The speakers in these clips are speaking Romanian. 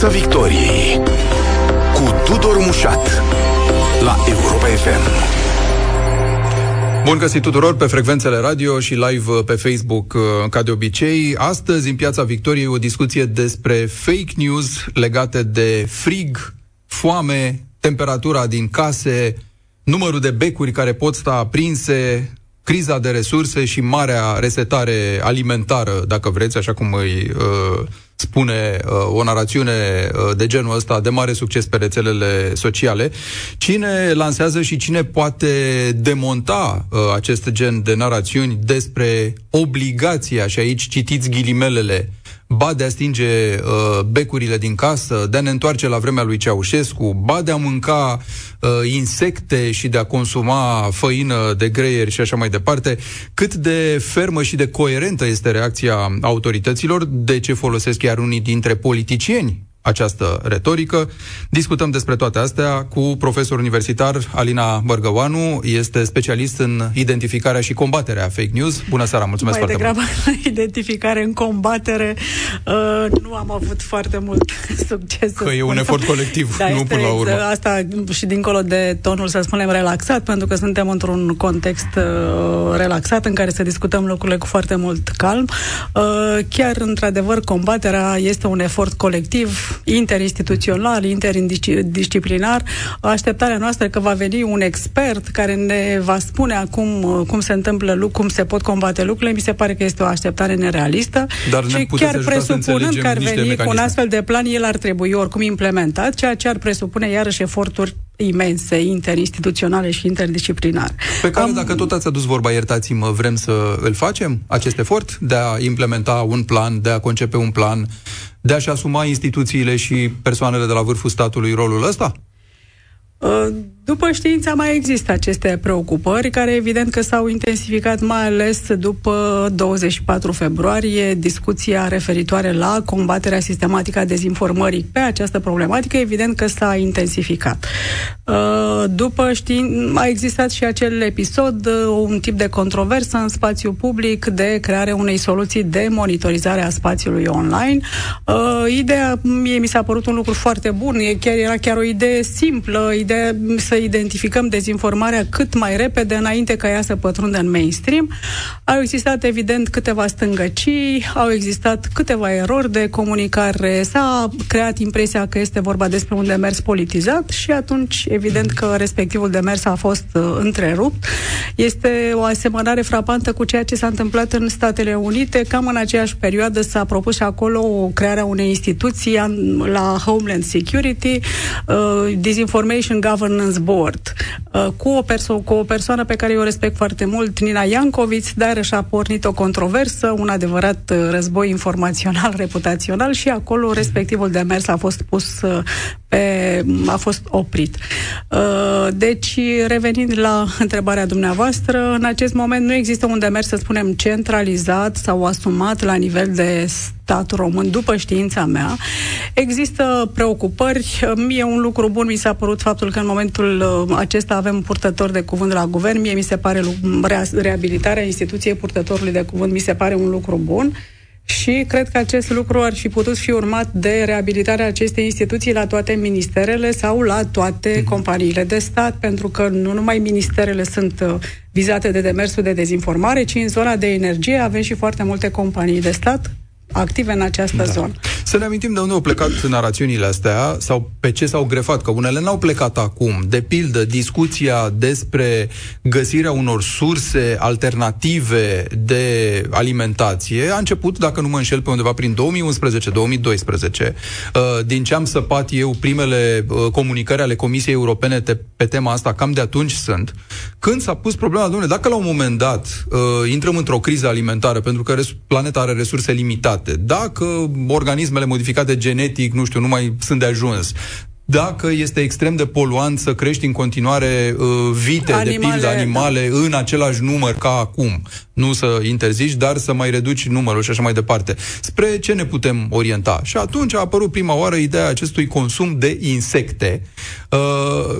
Piața Victoriei cu Tudor Mușat la Europa FM. Bun găsit tuturor pe frecvențele radio și live pe Facebook, uh, ca de obicei. Astăzi, în Piața Victoriei, o discuție despre fake news legate de frig, foame, temperatura din case, numărul de becuri care pot sta aprinse, criza de resurse și marea resetare alimentară, dacă vreți, așa cum îi uh, spune uh, o narațiune uh, de genul ăsta de mare succes pe rețelele sociale. Cine lansează și cine poate demonta uh, acest gen de narațiuni despre obligația, și aici citiți ghilimelele, ba de a stinge uh, becurile din casă, de a ne întoarce la vremea lui Ceaușescu, ba de a mânca uh, insecte și de a consuma făină de greieri și așa mai departe, cât de fermă și de coerentă este reacția autorităților, de ce folosesc chiar unii dintre politicieni această retorică. Discutăm despre toate astea cu profesor universitar Alina Bărgăoanu, este specialist în identificarea și combaterea fake news. Bună seara, mulțumesc Mai foarte degrabă mult. identificare în combatere uh, nu am avut foarte mult succes. Că e un efort colectiv, da, nu până la urmă. Asta și dincolo de tonul, să spunem, relaxat, pentru că suntem într-un context uh, relaxat în care să discutăm lucrurile cu foarte mult calm. Uh, chiar, într-adevăr, combaterea este un efort colectiv interinstituțional, interdisciplinar, așteptarea noastră că va veni un expert care ne va spune acum uh, cum se întâmplă lucruri, cum se pot combate lucrurile, mi se pare că este o așteptare nerealistă. Dar și chiar presupunând că ar veni cu un astfel de plan, el ar trebui oricum implementat, ceea ce ar presupune iarăși eforturi imense, interinstituționale și interdisciplinare. Pe care, Am... dacă tot ați adus vorba, iertați-mă, vrem să îl facem, acest efort de a implementa un plan, de a concepe un plan, de a-și asuma instituțiile și persoanele de la vârful statului rolul ăsta? Uh, după știința mai există aceste preocupări, care evident că s-au intensificat mai ales după 24 februarie, discuția referitoare la combaterea sistematică a dezinformării pe această problematică, evident că s-a intensificat. Uh, după știin, a existat și acel episod, uh, un tip de controversă în spațiu public de creare unei soluții de monitorizare a spațiului online. Ideea, mie mi s-a părut un lucru foarte bun, chiar era chiar o idee simplă, ideea să identificăm dezinformarea cât mai repede înainte ca ea să pătrundă în mainstream. Au existat, evident, câteva stângăcii, au existat câteva erori de comunicare, s-a creat impresia că este vorba despre un demers politizat și atunci, evident, că respectivul demers a fost uh, întrerupt. Este o asemănare frapantă cu ceea ce s-a întâmplat în Statele Unite. Cam în aceeași perioadă s-a propus și acolo o crearea unei instituții la Homeland Security, uh, Disinformation Governance Board, uh, cu o, perso- cu o persoană pe care eu o respect foarte mult, Nina Iancoviț, dar și-a pornit o controversă, un adevărat uh, război informațional, reputațional și acolo respectivul demers a fost pus uh, pe, a fost oprit. Deci, revenind la întrebarea dumneavoastră, în acest moment nu există un demers, să spunem, centralizat sau asumat la nivel de stat român, după știința mea. Există preocupări. Mie un lucru bun mi s-a părut faptul că în momentul uh, acesta avem purtător de cuvânt la guvern. Mie mi se pare reabilitarea instituției purtătorului de cuvânt mi se pare un lucru bun și cred că acest lucru ar fi putut fi urmat de reabilitarea acestei instituții la toate ministerele sau la toate mm-hmm. companiile de stat, pentru că nu numai ministerele sunt uh, vizate de demersul de dezinformare, ci în zona de energie avem și foarte multe companii de stat active în această da. zonă. Să ne amintim de unde au plecat narațiunile astea sau pe ce s-au grefat, că unele n-au plecat acum. De pildă, discuția despre găsirea unor surse alternative de alimentație a început, dacă nu mă înșel, pe undeva prin 2011-2012. Uh, din ce am săpat eu, primele uh, comunicări ale Comisiei Europene pe tema asta, cam de atunci sunt, când s-a pus problema, domnule, dacă la un moment dat uh, intrăm într-o criză alimentară, pentru că planeta are resurse limitate, modificate, dacă organismele modificate genetic, nu știu, nu mai sunt de ajuns, dacă este extrem de poluant să crești în continuare uh, vite, animale, de pildă animale, da. în același număr ca acum. Nu să interzici, dar să mai reduci numărul și așa mai departe. Spre ce ne putem orienta? Și atunci a apărut prima oară ideea acestui consum de insecte, uh,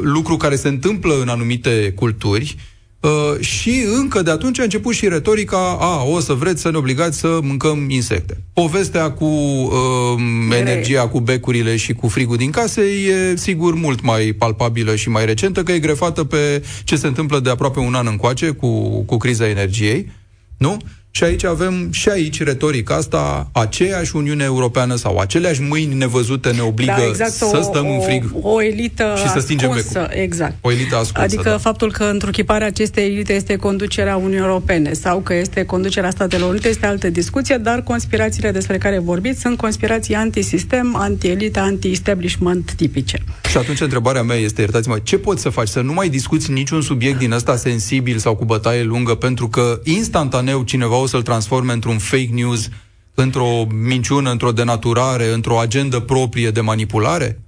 lucru care se întâmplă în anumite culturi, Uh, și încă de atunci a început și retorica, a, o să vreți să ne obligați să mâncăm insecte. Povestea cu uh, energia, cu becurile și cu frigul din case e sigur mult mai palpabilă și mai recentă, că e grefată pe ce se întâmplă de aproape un an încoace cu, cu criza energiei, nu? Și aici avem și aici retorica asta, aceeași Uniune Europeană sau aceleași mâini nevăzute ne obligă da, exact, să o, stăm o, în frig o elită și să stingem ascunsă, becul. Exact. O elită ascunsă, Adică da. faptul că întruchiparea acestei elite este conducerea Uniunii Europene sau că este conducerea Statelor Unite este altă discuție, dar conspirațiile despre care vorbiți sunt conspirații anti-sistem, anti-elită, anti-establishment tipice. Și atunci întrebarea mea este, iertați-mă, ce poți să faci? Să nu mai discuți niciun subiect din ăsta sensibil sau cu bătaie lungă, pentru că instantaneu cineva o să-l transforme într-un fake news, într-o minciună, într-o denaturare, într-o agendă proprie de manipulare?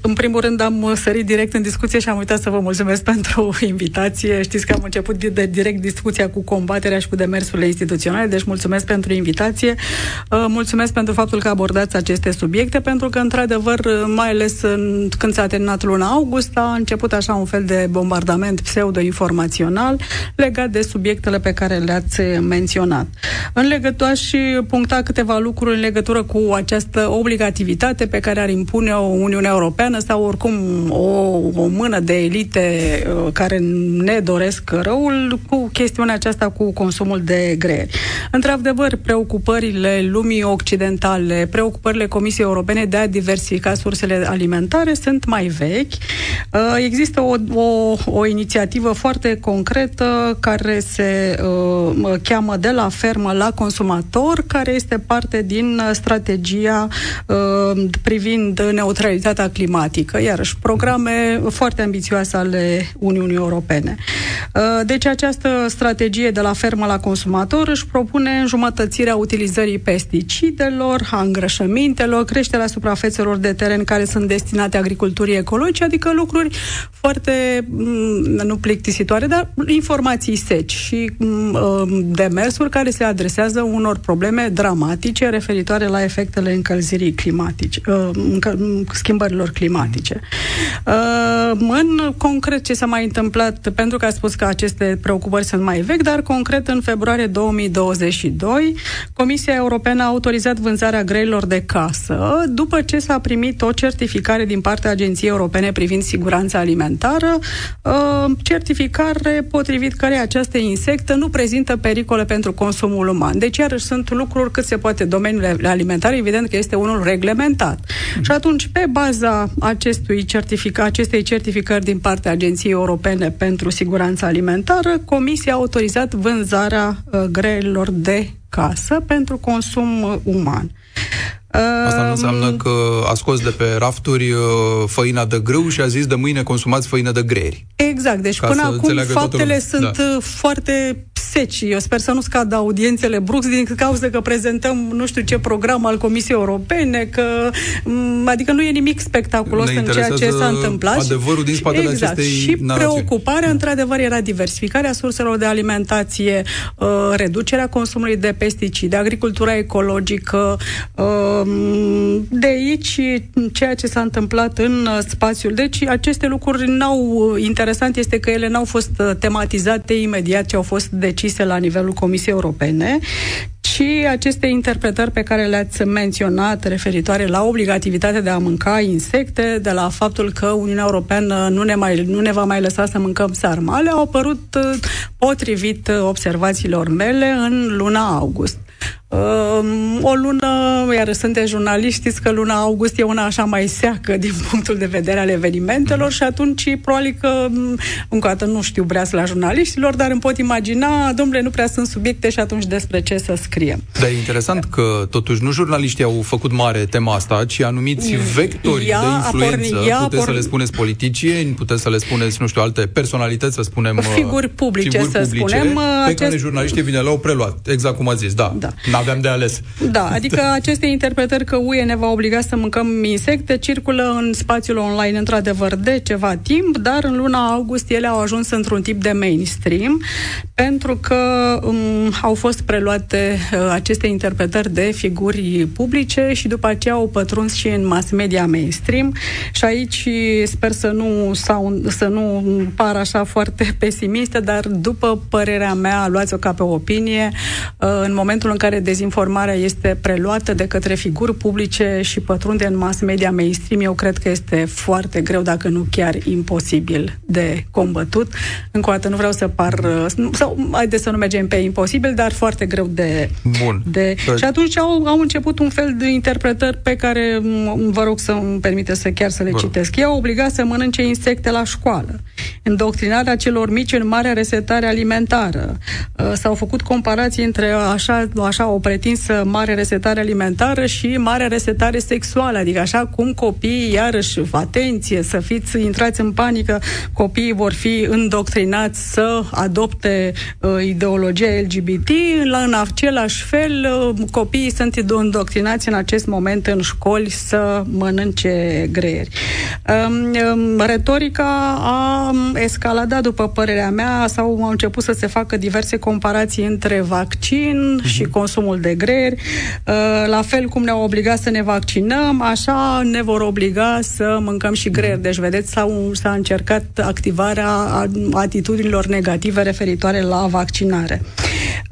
În primul rând am sărit direct în discuție și am uitat să vă mulțumesc pentru invitație. Știți că am început de direct discuția cu combaterea și cu demersurile instituționale, deci mulțumesc pentru invitație. Uh, mulțumesc pentru faptul că abordați aceste subiecte, pentru că, într-adevăr, mai ales în, când s-a terminat luna august, a început așa un fel de bombardament pseudo-informațional legat de subiectele pe care le-ați menționat. În legătură și puncta câteva lucruri în legătură cu această obligativitate pe care ar impune o Uniunea Europeană sau oricum o, o mână de elite uh, care ne doresc răul cu chestiunea aceasta cu consumul de greieri. Într-adevăr, preocupările lumii occidentale, preocupările Comisiei Europene de a diversifica sursele alimentare sunt mai vechi. Uh, există o, o, o inițiativă foarte concretă care se uh, cheamă de la fermă la consumator, care este parte din strategia uh, privind neutralitatea climatică, iarăși programe foarte ambițioase ale Uniunii Europene. Uh, deci această strategie de la fermă la consumator își propune înjumătățirea utilizării pesticidelor, a îngrășămintelor, creșterea suprafețelor de teren care sunt destinate agriculturii ecologice, adică lucruri foarte, mm, nu plictisitoare, dar informații seci și mm, uh, demersuri care se adresează unor probleme dramatice referitoare la efectele încălzirii climatice, uh, schimbărilor climatice. Uh, în concret ce s-a mai întâmplat, pentru că a spus că aceste preocupări sunt mai vechi, dar concret în februarie 2022, Comisia Europeană a autorizat vânzarea greilor de casă după ce s-a primit o certificare din partea Agenției Europene privind siguranța alimentară, uh, certificare potrivit care aceste insecte nu prezintă pericole pentru consumul uman. Deci, iarăși, sunt lucruri cât se poate domeniul alimentar, evident că este unul reglementat. Mm. Și atunci, pe baza acestui certific- acestei certificări din partea Agenției Europene pentru Siguranța Alimentară, Comisia a autorizat vânzarea uh, greilor de casă pentru consum uh, uman. Asta nu înseamnă că a scos de pe rafturi uh, făina de grâu și a zis de mâine consumați făină de greieri. Exact, deci Ca până acum faptele sunt da. Uh, foarte seci. Eu sper să nu scadă audiențele Brux din cauza că prezentăm nu știu ce program al Comisiei Europene, că mm, adică nu e nimic spectaculos în ceea ce s-a întâmplat. Adevărul din spatele exact. acestei Și narațiuni. preocuparea, într-adevăr, era diversificarea surselor de alimentație, uh, reducerea consumului de pesticide, agricultura ecologică, uh, de aici ceea ce s-a întâmplat în spațiul. Deci aceste lucruri n-au, interesant este că ele n-au fost tematizate imediat ce au fost decise la nivelul Comisiei Europene, ci aceste interpretări pe care le-ați menționat referitoare la obligativitatea de a mânca insecte, de la faptul că Uniunea Europeană nu ne, mai, nu ne va mai lăsa să mâncăm sarmale, au apărut potrivit observațiilor mele în luna august. Uh, o lună, iar sunteți jurnaliști, știți că luna august e una așa mai seacă din punctul de vedere al evenimentelor mm-hmm. și atunci probabil că, încă o dată nu știu la jurnaliștilor, dar îmi pot imagina, domnule, nu prea sunt subiecte și atunci despre ce să scriem. Dar e interesant că totuși nu jurnaliștii au făcut mare tema asta, ci anumiți vectori ea de influență. Porni, puteți porni... să le spuneți politicieni, puteți să le spuneți, nu știu, alte personalități, să spunem... Figuri publice, figuri să publice, spunem. Pe acest... care jurnaliștii, bine, le-au preluat, exact cum a zis, da. da aveam de ales. Da, adică acest aceste interpretări că UE ne va obliga să mâncăm insecte circulă în spațiul online într-adevăr de ceva timp, dar în luna august ele au ajuns într-un tip de mainstream pentru că um, au fost preluate uh, aceste interpretări de figuri publice și după aceea au pătruns și în mass media mainstream și aici sper să nu, sau, să nu par așa foarte pesimistă, dar după părerea mea, luați-o ca pe opinie, uh, în momentul în care dezinformarea este preluată de către figuri publice și pătrunde în mass media mainstream, eu cred că este foarte greu, dacă nu chiar imposibil de combătut. Încă o dată nu vreau să par, uh, sau haideți să nu mergem pe imposibil, dar foarte greu de... Bun. de... Păi- și atunci au, au început un fel de interpretări pe care vă rog să îmi permite să chiar să le Bun. citesc. Ei au obligat să mănânce insecte la școală. Îndoctrinarea celor mici în marea resetare alimentară. Uh, s-au făcut comparații între așa, așa o pretinsă mare resetare alimentară și mare resetare sexuală. Adică așa cum copiii, iarăși, atenție, să fiți intrați în panică, copiii vor fi îndoctrinați să adopte uh, ideologia LGBT, la, în același fel uh, copiii sunt îndoctrinați în acest moment în școli să mănânce greieri. Um, um, retorica a escaladat, după părerea mea, sau au început să se facă diverse comparații între vaccin uh-huh. și consumul de greieri. Uh, la fel cum ne-au obligat să ne vaccinăm, așa ne vor obliga să mâncăm și greieri. Deci, vedeți, s-a, s-a încercat activarea atitudinilor negative referitoare la vaccinare.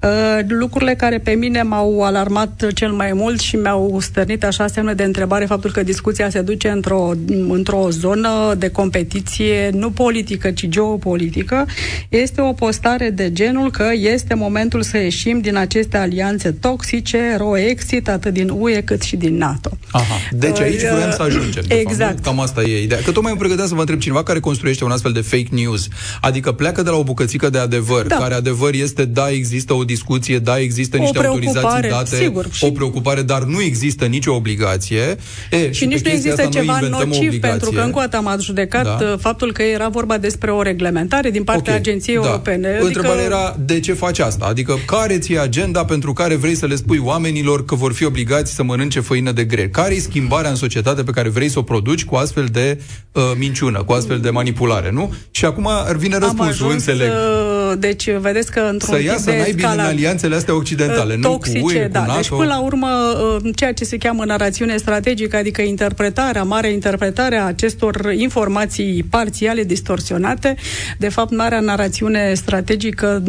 Uh, lucrurile care pe mine m-au alarmat cel mai mult și mi-au stărnit așa semne de întrebare faptul că discuția se duce într-o, într-o zonă de competiție nu politică, ci geopolitică, este o postare de genul că este momentul să ieșim din aceste alianțe toxice, ro-exit, atât din UE cât și din NATO. Aha. Deci aici uh, vrem să ajungem. Exact. Fapt, Cam asta e ideea. Că tocmai îmi pregăteam să vă întreb cineva care construiește un astfel de fake news. Adică pleacă de la o bucățică de adevăr, da. care adevăr este, da, există o discuție, da, există niște autorizații date, sigur, o preocupare, dar nu există nicio obligație. E, și, și nici nu există ceva nociv, pentru că încă o dată am adjudecat da. Uh, faptul că era vorba despre o reglementare din partea okay. Agenției da. Europene. Adică... Întrebarea era de ce faci asta? Adică care ți-e agenda pentru care vrei să le spui oamenilor că vor fi obligați să mănânce făină de gre? Care e schimbarea în societate pe care vrei să o produci cu astfel de uh, minciună, cu astfel de manipulare, nu? Și acum ar vine răspunsul, ajuns, înțeleg. Uh, deci, vedeți că într-un să iasă tip de în alianțele astea occidentale, toxice, nu cu UE, da. cu NATO. Deci, până la urmă, uh, ceea ce se cheamă narațiune strategică, adică interpretarea, mare interpretare a acestor informații parțiale distorsionate, de fapt, marea narațiune strategică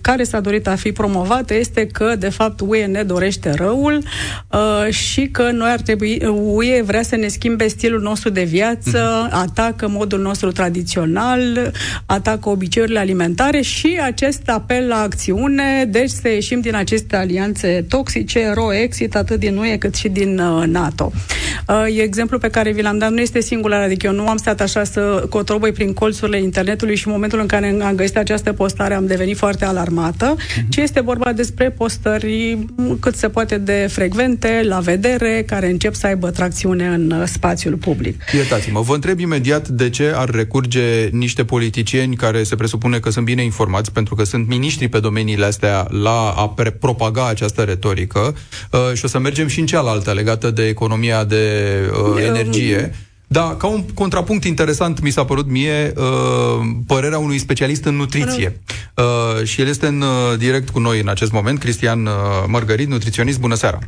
care s-a dorit a fi promovată este că, de fapt, UE ne dorește răul uh, și că noi ar trebui, UE vrea să ne schimbe stilul nostru de viață, mm-hmm. atacă modul nostru tradițional, atacă obiceiurile alimentare și acest apel la acțiune, deci să ieșim din aceste alianțe toxice, ro-exit, atât din UE cât și din uh, NATO. Uh, exemplu pe care vi l-am dat nu este singular, adică eu nu am stat așa să cotrobăi prin colțurile internetului și în momentul în care am găsit această postare am devenit foarte alarmată, mm-hmm. ci este vorba despre postări cât se poate de frecvente, la vedere, care încep să aibă tracțiune în uh, spațiul public. Iertați-mă, vă întreb imediat de ce ar recurge niște politicieni care se presupune că sunt bine informați, pentru că sunt miniștri pe domeniile astea la a propaga această retorică uh, și o să mergem și în cealaltă legată de economia de uh, energie. Da, ca un contrapunct interesant mi s-a părut mie uh, părerea unui specialist în nutriție. Uh, și el este în uh, direct cu noi în acest moment, Cristian uh, Mărgărit, nutriționist. Bună seara!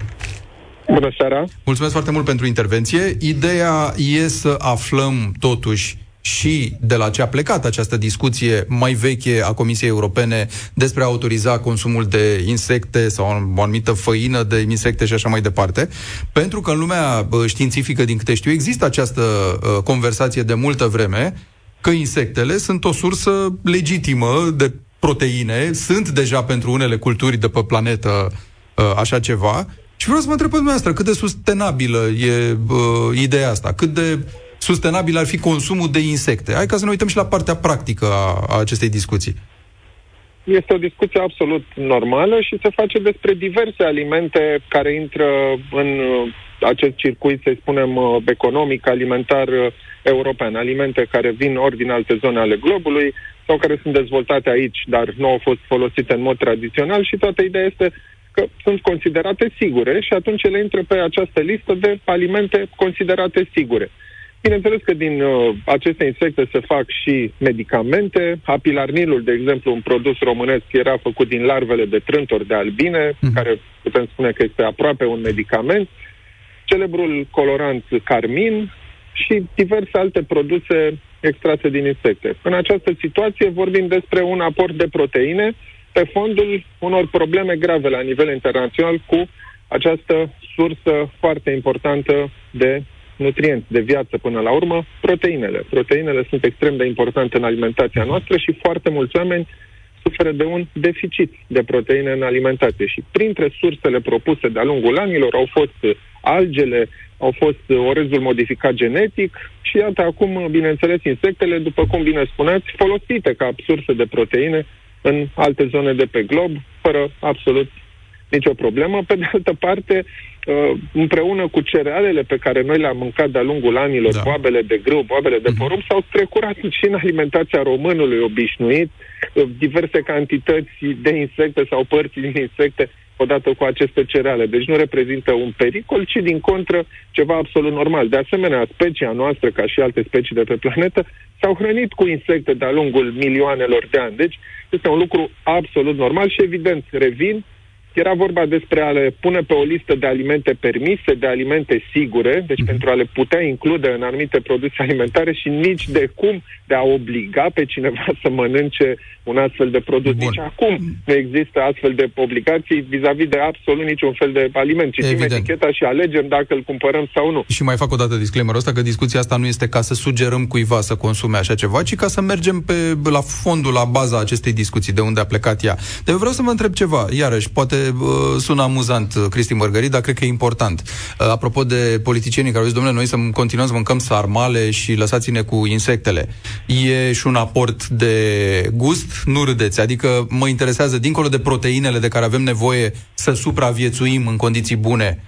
Bună seara! Mulțumesc foarte mult pentru intervenție. Ideea e să aflăm totuși și de la ce a plecat această discuție mai veche a Comisiei Europene despre a autoriza consumul de insecte sau o anumită făină de insecte și așa mai departe, pentru că în lumea științifică, din câte știu, există această uh, conversație de multă vreme că insectele sunt o sursă legitimă de proteine, sunt deja pentru unele culturi de pe planetă uh, așa ceva, și vreau să mă întreb pe dumneavoastră cât de sustenabilă e uh, ideea asta, cât de sustenabil ar fi consumul de insecte. Hai ca să ne uităm și la partea practică a, a acestei discuții. Este o discuție absolut normală și se face despre diverse alimente care intră în uh, acest circuit, să spunem, uh, economic, alimentar uh, european. Alimente care vin ori din alte zone ale globului sau care sunt dezvoltate aici, dar nu au fost folosite în mod tradițional și toată ideea este că sunt considerate sigure și atunci ele intră pe această listă de alimente considerate sigure. Bineînțeles că din uh, aceste insecte se fac și medicamente. Apilarnilul, de exemplu, un produs românesc, era făcut din larvele de trântori de albine, mm. care putem spune că este aproape un medicament. Celebrul colorant carmin și diverse alte produse extrase din insecte. În această situație vorbim despre un aport de proteine pe fondul unor probleme grave la nivel internațional cu această sursă foarte importantă de nutrienți, de viață până la urmă, proteinele. Proteinele sunt extrem de importante în alimentația noastră și foarte mulți oameni suferă de un deficit de proteine în alimentație. Și printre sursele propuse de-a lungul anilor au fost algele, au fost orezul modificat genetic și iată acum, bineînțeles, insectele, după cum bine spuneați, folosite ca sursă de proteine în alte zone de pe glob, fără absolut nicio problemă. Pe de altă parte, uh, împreună cu cerealele pe care noi le-am mâncat de-a lungul anilor, da. boabele de grâu, boabele de mhm. porumb, s-au strecurat și în alimentația românului obișnuit, uh, diverse cantități de insecte sau părți din insecte odată cu aceste cereale. Deci nu reprezintă un pericol, ci din contră ceva absolut normal. De asemenea, specia noastră, ca și alte specii de pe planetă, s-au hrănit cu insecte de-a lungul milioanelor de ani. Deci este un lucru absolut normal și evident, revin, era vorba despre a le pune pe o listă de alimente permise, de alimente sigure, deci mm-hmm. pentru a le putea include în anumite produse alimentare și nici de cum de a obliga pe cineva să mănânce un astfel de produs. Bun. Nici acum nu există astfel de obligații vis-a-vis de absolut niciun fel de aliment. Citim Evident. eticheta și alegem dacă îl cumpărăm sau nu. Și mai fac o dată disclaimer ăsta că discuția asta nu este ca să sugerăm cuiva să consume așa ceva, ci ca să mergem pe, la fondul, la baza acestei discuții, de unde a plecat ea. Dar eu vreau să vă întreb ceva, iarăși, poate uh, sună amuzant, uh, Cristi Mărgărit, dar cred că e important. Uh, apropo de politicienii care au zis, domnule, noi să continuăm să mâncăm sarmale și lăsați-ne cu insectele. E și un aport de gust, nu râdeți. Adică mă interesează, dincolo de proteinele de care avem nevoie să supraviețuim în condiții bune,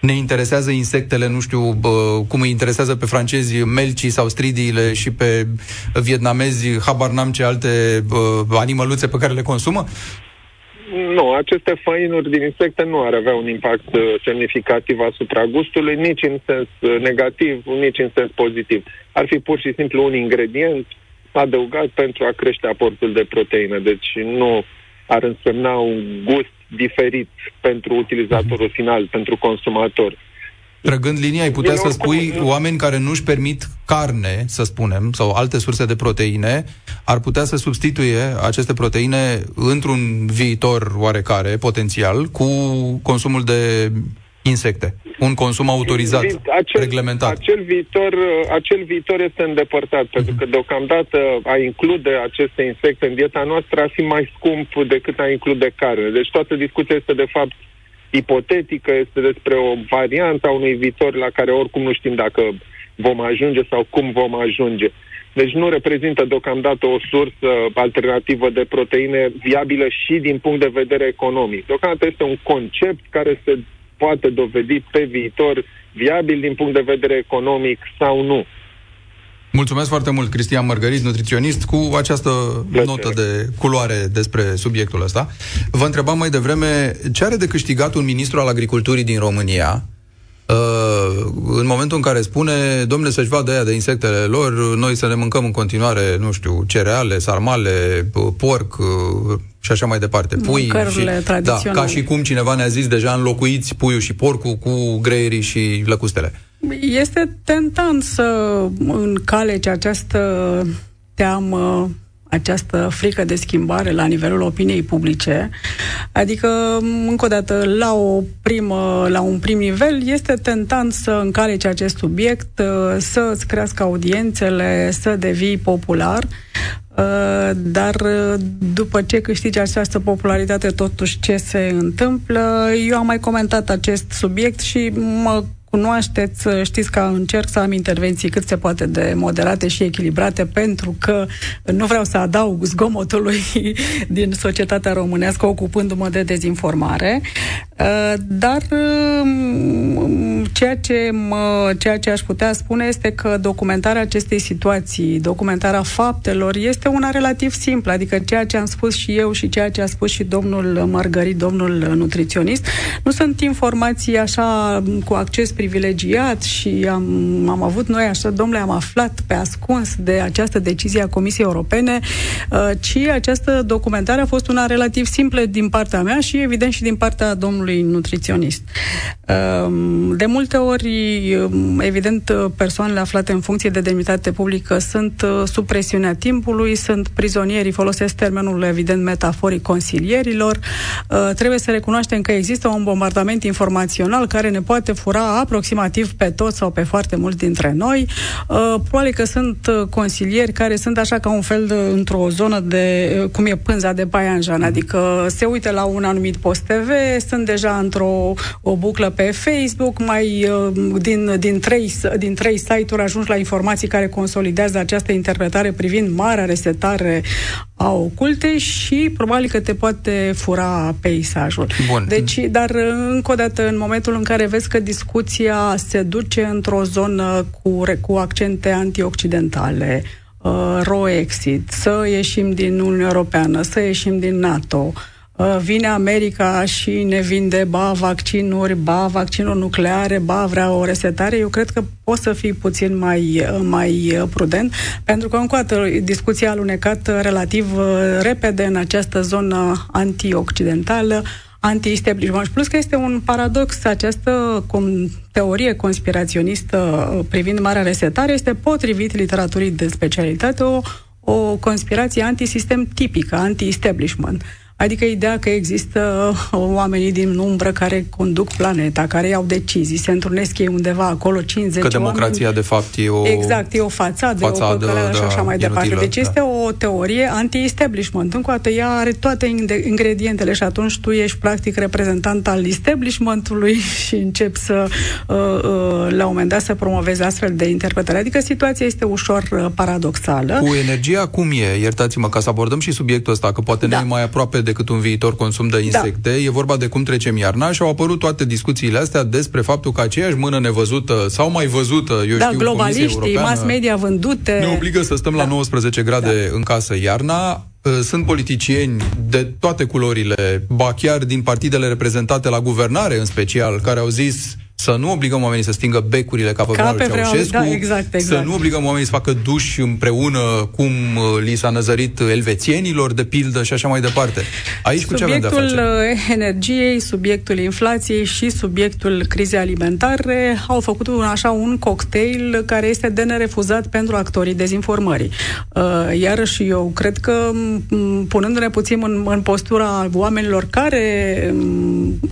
ne interesează insectele, nu știu bă, cum îi interesează pe francezi melcii sau stridiile și pe vietnamezi, habar n-am ce alte bă, animăluțe pe care le consumă? Nu, aceste făinuri din insecte nu ar avea un impact uh, semnificativ asupra gustului, nici în sens uh, negativ, nici în sens pozitiv. Ar fi pur și simplu un ingredient adăugat pentru a crește aportul de proteine. Deci nu ar însemna un gust diferit pentru utilizatorul mhm. final, pentru consumator. Trăgând linia, ai putea să spui nu... oameni care nu-și permit carne, să spunem, sau alte surse de proteine, ar putea să substituie aceste proteine într-un viitor oarecare, potențial, cu consumul de insecte. Un consum autorizat, acel, reglementat. Acel viitor, acel viitor este îndepărtat, uh-huh. pentru că deocamdată a include aceste insecte în dieta noastră ar fi mai scump decât a include carne. Deci toată discuția este de fapt ipotetică, este despre o variantă a unui viitor la care oricum nu știm dacă vom ajunge sau cum vom ajunge. Deci nu reprezintă deocamdată o sursă alternativă de proteine viabilă și din punct de vedere economic. Deocamdată este un concept care se poate dovedi pe viitor viabil din punct de vedere economic sau nu. Mulțumesc foarte mult, Cristian Mărgărit, nutriționist, cu această Plăcere. notă de culoare despre subiectul ăsta. Vă întrebam mai devreme ce are de câștigat un ministru al agriculturii din România Uh, în momentul în care spune, domnule, să-și vadă aia de insectele lor, noi să ne mâncăm în continuare, nu știu, cereale, sarmale, porc uh, și așa mai departe. Pui și, da, ca și cum cineva ne-a zis deja înlocuiți puiul și porcul cu greierii și lăcustele. Este tentant să încalece această teamă această frică de schimbare la nivelul opiniei publice. Adică, încă o dată, la, o primă, la un prim nivel, este tentant să încalece acest subiect, să îți crească audiențele, să devii popular, dar după ce câștigi această popularitate, totuși ce se întâmplă? Eu am mai comentat acest subiect și mă cunoașteți, știți că încerc să am intervenții cât se poate de moderate și echilibrate, pentru că nu vreau să adaug zgomotului din societatea românească ocupându-mă de dezinformare. Uh, dar um, ceea ce, mă, ceea ce aș putea spune este că documentarea acestei situații, documentarea faptelor, este una relativ simplă, adică ceea ce am spus și eu și ceea ce a spus și domnul Margarit, domnul nutriționist, nu sunt informații așa cu acces privilegiat și am, am avut noi așa, domnule, am aflat pe ascuns de această decizie a Comisiei Europene, uh, ci această documentare a fost una relativ simplă din partea mea și evident și din partea domnului nutriționist. Um, de multe ori, um, evident, persoanele aflate în funcție de demnitate publică sunt uh, sub presiunea timpului, sunt prizonierii, folosesc termenul, evident, metaforic, consilierilor. Uh, trebuie să recunoaștem că există un bombardament informațional care ne poate fura aproximativ pe toți sau pe foarte mulți dintre noi. Uh, probabil că sunt consilieri care sunt așa ca un fel de, într-o zonă de, cum e pânza de paianjan, adică se uită la un anumit post TV, sunt deja într-o o buclă pe Facebook, mai uh, din, din, trei, din trei site-uri ajungi la informații care consolidează această interpretare privind marea resetare a oculte și probabil că te poate fura peisajul. Bun. Deci, dar încă o dată, în momentul în care vezi că discuția se duce într-o zonă cu, cu accente antioccidentale, uh, ro-exit, să ieșim din Uniunea Europeană, să ieșim din NATO, Uh, vine America și ne vinde ba vaccinuri, ba vaccinuri nucleare, ba vrea o resetare, eu cred că poți să fii puțin mai, mai prudent, pentru că încă o dată discuția a alunecat relativ uh, repede în această zonă antioccidentală, anti-establishment. Plus că este un paradox, această cum, teorie conspiraționistă uh, privind marea resetare este potrivit literaturii de specialitate o, o conspirație antisistem tipică, anti-establishment. Adică ideea că există uh, oamenii din umbră care conduc planeta, care iau decizii, se întrunesc ei undeva acolo 50 Că democrația oameni. de fapt e o Exact, e o fațadă, fațadă o păcăleală da, și așa mai inutilă, departe. Deci da. este o teorie anti-establishment. Încă o dată, ea are toate ingredientele și atunci tu ești practic reprezentant al establishmentului și începi să uh, uh, la un moment dat să promovezi astfel de interpretare. Adică situația este ușor uh, paradoxală. Cu energia cum e? Iertați-mă ca să abordăm și subiectul ăsta, că poate da. ne e mai aproape de decât un viitor consum de da. insecte. Da. E vorba de cum trecem iarna și au apărut toate discuțiile astea despre faptul că aceeași mână nevăzută sau mai văzută, eu da, știu, globaliștii, mass media vândute. Ne obligă să stăm da. la 19 grade da. în casă iarna. Uh, sunt politicieni de toate culorile, ba chiar din partidele reprezentate la guvernare în special, care au zis să nu obligăm oamenii să stingă becurile ca pe, ca pe Ceaușescu, da, exact, exact. să nu obligăm oamenii să facă duș împreună cum uh, li s-a năzărit elvețienilor, de pildă, și așa mai departe. Aici subiectul cu ce avem de face? Uh, energiei, subiectul inflației și subiectul crizei alimentare au făcut un, așa un cocktail care este de nerefuzat pentru actorii dezinformării. Uh, iarăși eu cred că punându-ne puțin în, în postura oamenilor care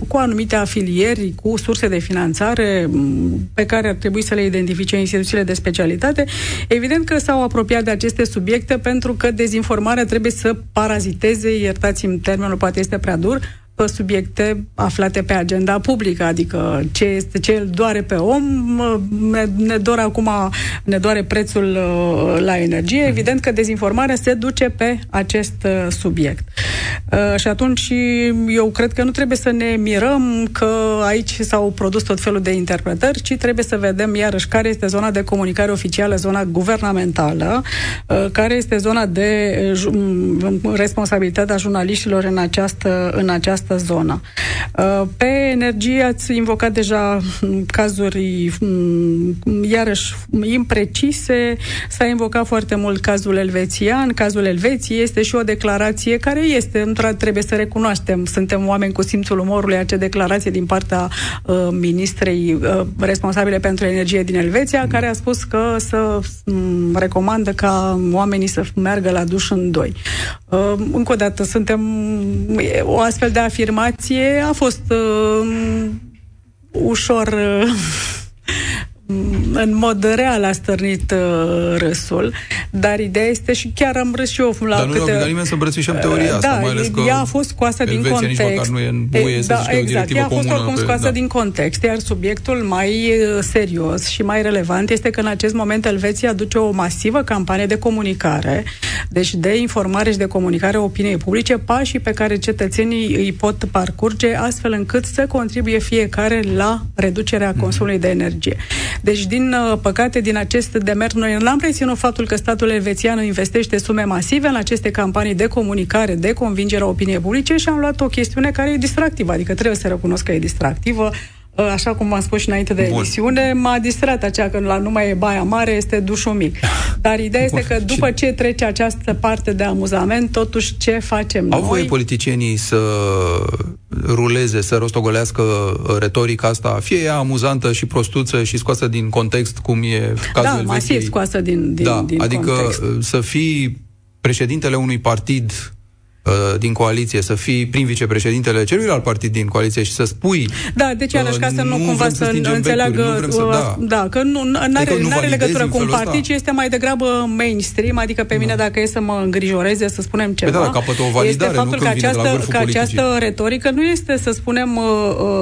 cu anumite afilieri, cu surse de finanțare, finanțare pe care ar trebui să le identifice instituțiile de specialitate, evident că s-au apropiat de aceste subiecte pentru că dezinformarea trebuie să paraziteze, iertați-mi termenul, poate este prea dur, subiecte aflate pe agenda publică, adică ce este ce îl doare pe om, ne, ne doare acum, ne doare prețul uh, la energie, mhm. evident că dezinformarea se duce pe acest uh, subiect. Uh, și atunci eu cred că nu trebuie să ne mirăm că aici s-au produs tot felul de interpretări, ci trebuie să vedem iarăși care este zona de comunicare oficială, zona guvernamentală, care este zona de responsabilitatea jurnaliștilor în această, în această această zonă. Uh, pe energie ați invocat deja cazuri mm, iarăși imprecise, s-a invocat foarte mult cazul elvețian, cazul Elveției este și o declarație care este, într trebuie să recunoaștem, suntem oameni cu simțul umorului, acea declarație din partea uh, ministrei uh, responsabile pentru energie din Elveția, care a spus că să um, recomandă ca oamenii să meargă la duș în doi. Uh, încă o dată, suntem o astfel de afirmație afirmație a fost uh, ușor uh, în mod real a stârnit uh, râsul. Dar ideea este și chiar am râs și eu la Dar nu câte... ne nimeni să îmbrățișăm teoria asta, da, mai ales că ea a fost scoasă din context. Nici nu e în buie da, să exact, ea a fost oricum scoasă da. din context, iar subiectul mai serios și mai relevant este că în acest moment Elveția duce o masivă campanie de comunicare, deci de informare și de comunicare opiniei publice, pașii pe care cetățenii îi pot parcurge astfel încât să contribuie fiecare la reducerea consumului de energie. Deci, din păcate, din acest demers, noi n-am reținut faptul că statul elvețian investește sume masive în aceste campanii de comunicare, de convingere a opiniei publice și am luat o chestiune care e distractivă, adică trebuie să recunosc că e distractivă, ă, așa cum v-am spus și înainte de Bun. emisiune, m-a distrat aceea că la nu mai e baia mare, este dușul mic. Dar ideea Bun. este că după ce trece această parte de amuzament, totuși ce facem Au noi? Au voie politicienii să ruleze, să rostogolească retorica asta, fie ea amuzantă și prostuță și scoasă din context, cum e cazul Da, Elveției. masiv scoasă din, din, da, din adică context. să fii președintele unui partid Uh, din coaliție, să fii prim vicepreședintele celuilalt partid din coaliție și să spui... Da, deci, Ianaș, ca să nu, nu cumva să, să înțeleagă... Becuri, să, da. da, că nu are adică nu are legătură cu un partid, ci este mai degrabă mainstream, adică pe mine, da. dacă e să mă îngrijoreze, să spunem ceva, păi da, capătă o validare, este faptul nu că această, că această retorică nu este, să spunem, uh,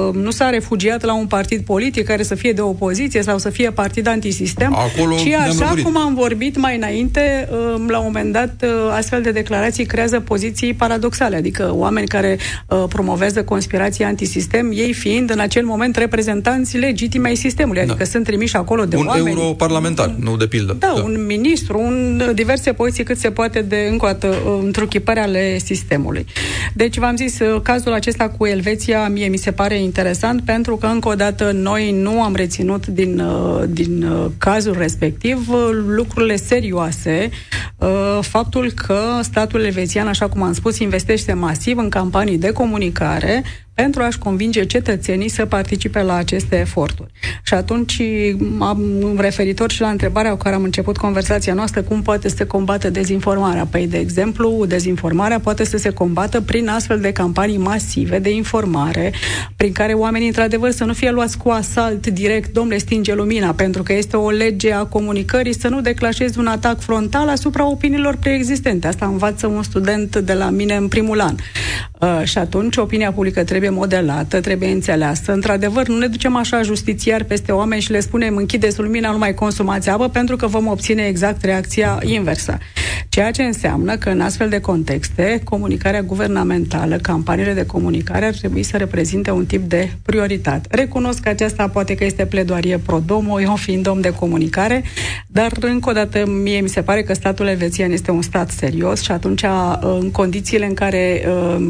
uh, nu s-a refugiat la un partid politic care să fie de opoziție sau să fie partid antisistem, Acolo ci așa cum am vorbit mai înainte, la un moment dat, astfel de declarații creează poziții paradoxale, adică oameni care uh, promovează conspirații antisistem, ei fiind în acel moment reprezentanți legitime ai sistemului, adică da. sunt trimiși acolo de un oameni. Un europarlamentar, nu de pildă. Da, da, un ministru, un, diverse poziții cât se poate de, încă o dată, întruchipări ale sistemului. Deci, v-am zis, cazul acesta cu Elveția, mie mi se pare interesant, pentru că, încă o dată, noi nu am reținut din, din cazul respectiv lucrurile serioase, faptul că statul elvețian, așa cum am spus, investește masiv în campanii de comunicare pentru a-și convinge cetățenii să participe la aceste eforturi. Și atunci, am referitor și la întrebarea cu care am început conversația noastră, cum poate să se combată dezinformarea? Păi, de exemplu, dezinformarea poate să se combată prin astfel de campanii masive de informare, prin care oamenii, într-adevăr, să nu fie luați cu asalt direct, domnule, stinge lumina, pentru că este o lege a comunicării să nu declanșezi un atac frontal asupra opiniilor preexistente. Asta învață un student de la mine în primul an. Uh, și atunci, opinia publică trebuie trebuie modelată, trebuie înțeleasă. Într-adevăr, nu ne ducem așa justițiar peste oameni și le spunem închideți lumina, nu mai consumați apă, pentru că vom obține exact reacția inversă. Ceea ce înseamnă că în astfel de contexte, comunicarea guvernamentală, campaniile de comunicare ar trebui să reprezinte un tip de prioritate. Recunosc că aceasta poate că este pledoarie pro domo, eu fiind om de comunicare, dar încă o dată mie mi se pare că statul elvețian este un stat serios și atunci în condițiile în care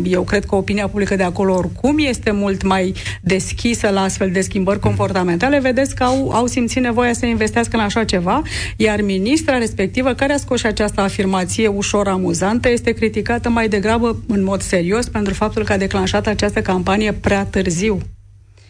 eu cred că opinia publică de acolo oricum acum este mult mai deschisă la astfel de schimbări comportamentale, vedeți că au, au simțit nevoia să investească în așa ceva, iar ministra respectivă, care a scos și această afirmație ușor amuzantă, este criticată mai degrabă în mod serios pentru faptul că a declanșat această campanie prea târziu.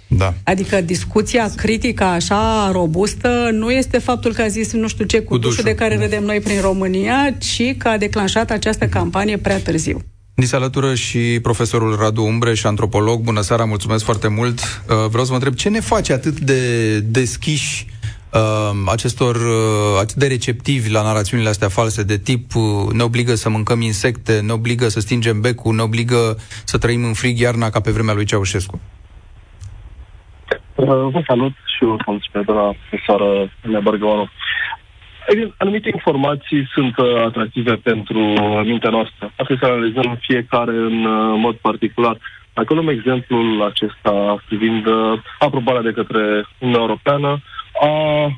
Da. Adică discuția critică așa robustă nu este faptul că a zis nu știu ce cu, cu dușul de care da. râdem noi prin România, ci că a declanșat această campanie prea târziu. Ni se alătură și profesorul Radu Umbre și antropolog. Bună seara, mulțumesc foarte mult. Uh, vreau să vă întreb ce ne face atât de deschiși uh, acestor uh, atât de receptivi la narațiunile astea false de tip ne obligă să mâncăm insecte, ne obligă să stingem becul, ne obligă să trăim în frig iarna ca pe vremea lui Ceaușescu. Vă salut și eu sunt pe doamna profesoară Nea Bărgăoanu. Evident, anumite informații sunt uh, atractive pentru uh, mintea noastră. Asta să analizăm fiecare în uh, mod particular. Dacă luăm exemplul acesta privind uh, aprobarea de către Uniunea Europeană a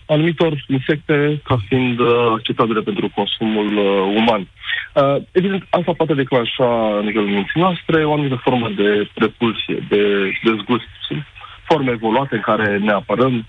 anumitor insecte ca fiind uh, acceptabile pentru consumul uh, uman. Uh, evident, asta poate declanșa în nivelul minții noastre o anumită formă de repulsie, de dezgust. Sunt forme evoluate în care ne apărăm,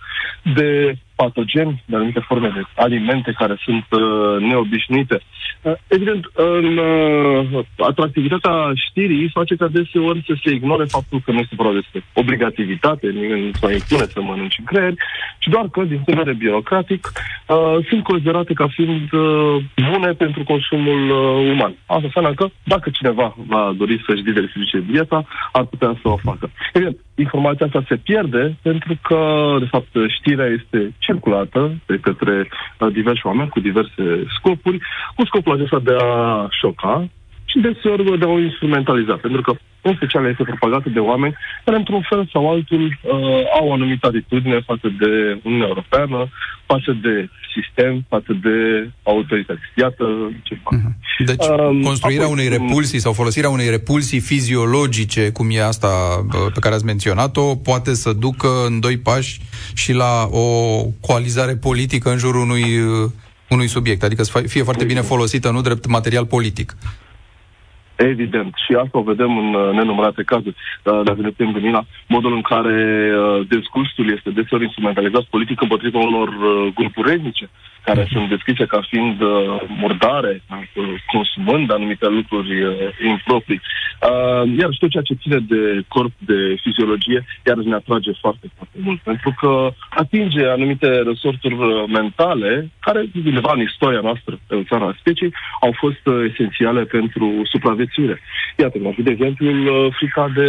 de patogeni, de anumite forme de alimente care sunt uh, neobișnuite. Uh, evident, în uh, atractivitatea știrii face ca deseori să se ignore faptul că nu este vorba despre obligativitate, nimeni nu se impune să mănânci creier, ci doar că, din punct de vedere birocratic, uh, sunt considerate ca fiind uh, bune pentru consumul uh, uman. Asta înseamnă că dacă cineva va dori să-și diversifice dieta, ar putea să o facă. Evident, informația asta se pierde pentru că, de fapt, știrea este circulată de către uh, diversi oameni cu diverse scopuri, cu scopul acesta de a șoca și deseori de a o instrumentaliza, pentru că în special este propagată de oameni care, într-un fel sau altul, uh, au o anumită atitudine față de Uniunea Europeană, față de sistem, față de autorități. Iată ce fac. Uh-huh. Deci, um, construirea apoi, unei repulsii sau folosirea unei repulsii fiziologice, cum e asta uh, pe care ați menționat-o, poate să ducă în doi pași și la o coalizare politică în jurul unui, uh, unui subiect, adică să fie foarte bine folosită, nu drept material politic. Evident. Și asta o vedem în uh, nenumărate cazuri. Uh, dacă ne putem gândi la modul în care uh, discursul este deseori instrumentalizat politic împotriva unor grupuri etnice, care sunt descrise ca fiind uh, murdare, uh, consumând anumite lucruri uh, improprii. Uh, iar și tot ceea ce ține de corp, de fiziologie, iar ne atrage foarte, foarte mult, pentru că atinge anumite resorturi uh, mentale care, undeva în istoria noastră, în țara speciei, au fost uh, esențiale pentru supraviețuire. Iată, de exemplu, uh, frica de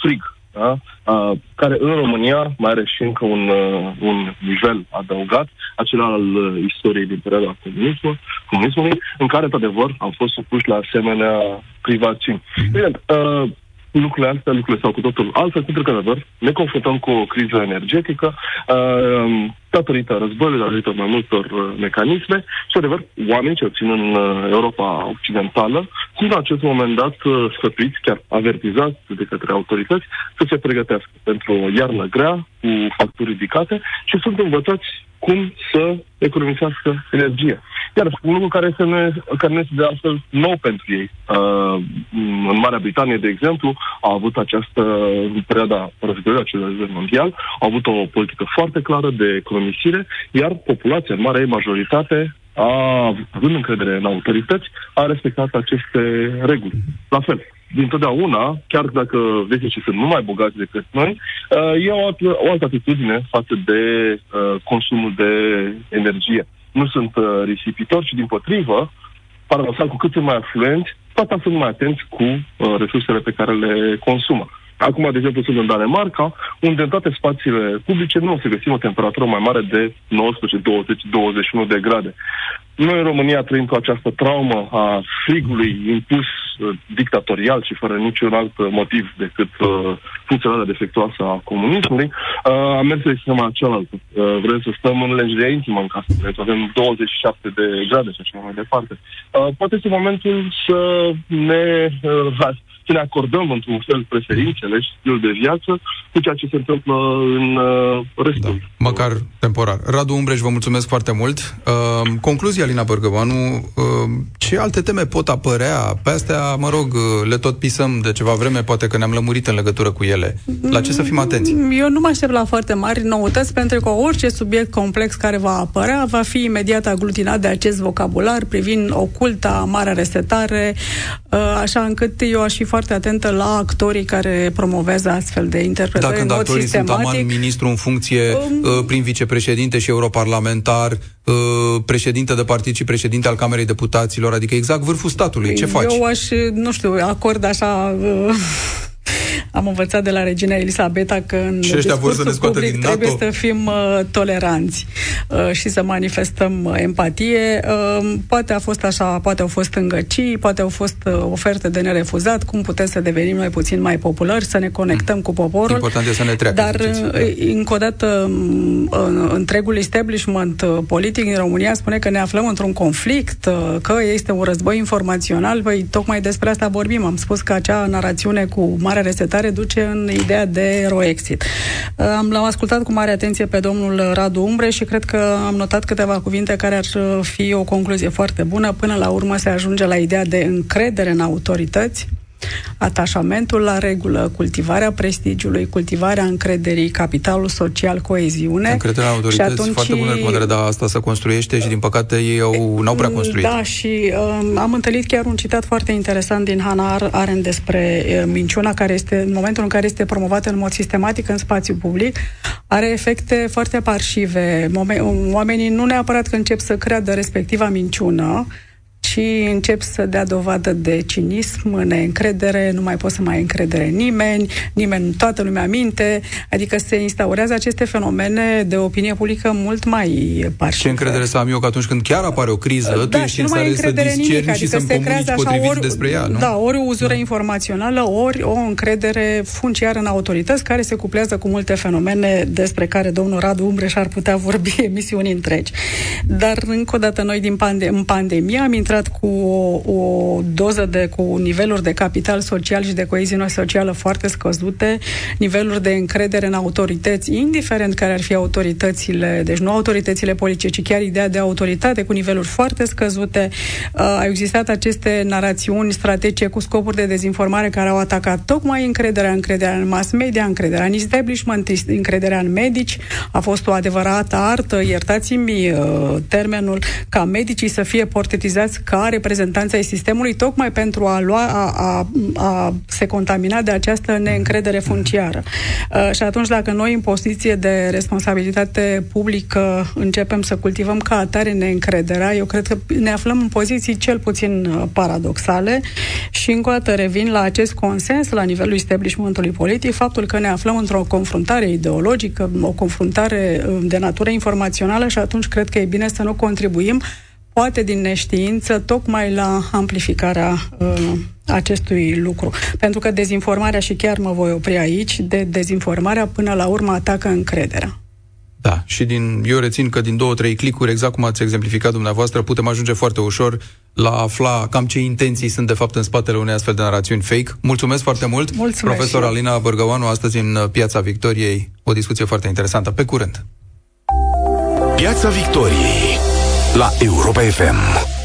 frig da? uh, care în România mai are și încă un, uh, un nivel adăugat, acela al uh, istoriei din perioada comunismului, comunismului, în care, într-adevăr, am fost supuși la asemenea privațiuni. Bine, uh, lucrurile astea, lucrurile sau cu totul altfel, pentru că, adevăr, ne confruntăm cu o criză energetică uh, datorită războiului, datorită mai multor uh, mecanisme. Și, adevăr, oamenii, ce obțin în uh, Europa Occidentală, sunt în acest moment dat uh, sfătuiți, chiar avertizați de către autorități, să se pregătească pentru o iarnă grea, cu facturi ridicate și sunt învățați cum să economisească energie. Iar un lucru care, este ne, care ne este de altfel nou pentru ei. Uh, în Marea Britanie, de exemplu, a avut această, în perioada războiului acelui mondial, au avut o politică foarte clară de economisire, iar populația, în marea ei majoritate, a, având încredere în autorități, a respectat aceste reguli. La fel, dintotdeauna, chiar dacă vecii sunt mult mai bogați decât noi, uh, e o altă, o altă atitudine față de uh, consumul de energie. Nu sunt uh, risipitori, ci din potrivă, paradoxal, cu cât sunt mai afluenți, toate sunt mai atenți cu uh, resursele pe care le consumă. Acum, de exemplu, sunt în Danemarca, unde în toate spațiile publice nu o să găsim o temperatură mai mare de 19, 20, 21 de grade. Noi în România trăim cu această traumă a frigului impus uh, dictatorial și fără niciun alt motiv decât uh, funcționarea defectuoasă a comunismului, uh, am mers la extrema cealaltă. Uh, vrem să stăm în lenjeria intimă în casă, vrem să avem 27 de grade și așa mai departe. Uh, poate este momentul să ne uh, să ne acordăm într-un fel preferințele și stilul de viață cu ceea ce se întâmplă în uh, restul. Da, măcar temporar. Radu Umbreș, vă mulțumesc foarte mult. Uh, concluzia, Alina Bărgăvanu, uh, ce alte teme pot apărea? Pe astea, mă rog, uh, le tot pisăm de ceva vreme, poate că ne-am lămurit în legătură cu ele. La ce să fim atenți? Eu nu mă aștept la foarte mari noutăți, pentru că orice subiect complex care va apărea va fi imediat aglutinat de acest vocabular privind oculta, marea resetare, uh, așa încât eu aș fi foarte atentă la actorii care promovează astfel de interpretări Dacă în mod actorii sistematic. sunt aman ministru în funcție, um, prin vicepreședinte și europarlamentar, președinte de partid și președinte al Camerei Deputaților, adică exact vârful statului. Ce faci? Eu aș, nu știu, acord așa am învățat de la regina Elisabeta că în și ăștia vor să ne public din trebuie să fim uh, toleranți uh, și să manifestăm uh, empatie. Uh, poate a fost așa, poate au fost îngăcii, poate au fost uh, oferte de nerefuzat, cum putem să devenim mai puțin mai populari, să ne conectăm mm. cu poporul. Important e să ne treacă. Dar, uh, încă o dată, uh, întregul establishment uh, politic din România spune că ne aflăm într-un conflict, uh, că este un război informațional. Păi, tocmai despre asta vorbim. Am spus că acea narațiune cu mare resetare duce în ideea de roexit. Am l-am ascultat cu mare atenție pe domnul Radu Umbre și cred că am notat câteva cuvinte care ar fi o concluzie foarte bună. Până la urmă se ajunge la ideea de încredere în autorități, atașamentul la regulă, cultivarea prestigiului, cultivarea încrederii, capitalul social, coeziune. Încrederea în autorități, și atunci... foarte bună recomandare, dar asta se construiește și din păcate ei au, n-au prea construit. Da, și um, am întâlnit chiar un citat foarte interesant din Hannah Arendt despre uh, minciuna care este, în momentul în care este promovată în mod sistematic în spațiu public, are efecte foarte parșive. Oamenii nu neapărat că încep să creadă respectiva minciună, și încep să dea dovadă de cinism, neîncredere, nu mai pot să mai ai încredere în nimeni, nimeni, toată lumea minte, adică se instaurează aceste fenomene de opinie publică mult mai parșive. Ce încredere să am eu că atunci când chiar apare o criză, da, tu ești în stare să discerni nimic, și să-mi comunici potrivit ori, despre ea, nu? Da, ori o uzură da. informațională, ori o încredere funciară în autorități care se cuplează cu multe fenomene despre care domnul Radu Umbreș ar putea vorbi emisiuni întregi. Dar, încă o dată, noi din pande- în pandemie am intrat intrat cu o, o doză de, cu niveluri de capital social și de coeziune socială foarte scăzute, niveluri de încredere în autorități, indiferent care ar fi autoritățile, deci nu autoritățile politice, ci chiar ideea de autoritate cu niveluri foarte scăzute. Uh, au existat aceste narațiuni strategice cu scopuri de dezinformare care au atacat tocmai încrederea, încrederea în mass media, încrederea în establishment, încrederea în medici. A fost o adevărată artă, iertați-mi uh, termenul, ca medicii să fie portretizați ca reprezentanța ai sistemului, tocmai pentru a, lua, a, a, a se contamina de această neîncredere funciară. Uh, și atunci, dacă noi, în poziție de responsabilitate publică, începem să cultivăm ca atare neîncrederea, eu cred că ne aflăm în poziții cel puțin uh, paradoxale și încă o dată revin la acest consens la nivelul establishmentului politic, faptul că ne aflăm într-o confruntare ideologică, o confruntare uh, de natură informațională și atunci cred că e bine să nu contribuim poate din neștiință, tocmai la amplificarea uh, acestui lucru. Pentru că dezinformarea, și chiar mă voi opri aici, de dezinformarea până la urmă atacă încrederea. Da, și din, eu rețin că din două, trei clicuri, exact cum ați exemplificat dumneavoastră, putem ajunge foarte ușor la a afla cam ce intenții sunt de fapt în spatele unei astfel de narațiuni fake. Mulțumesc foarte mult, Mulțumesc profesor Alina Bărgăoanu, astăzi în Piața Victoriei, o discuție foarte interesantă. Pe curând! Piața Victoriei la Europa FM.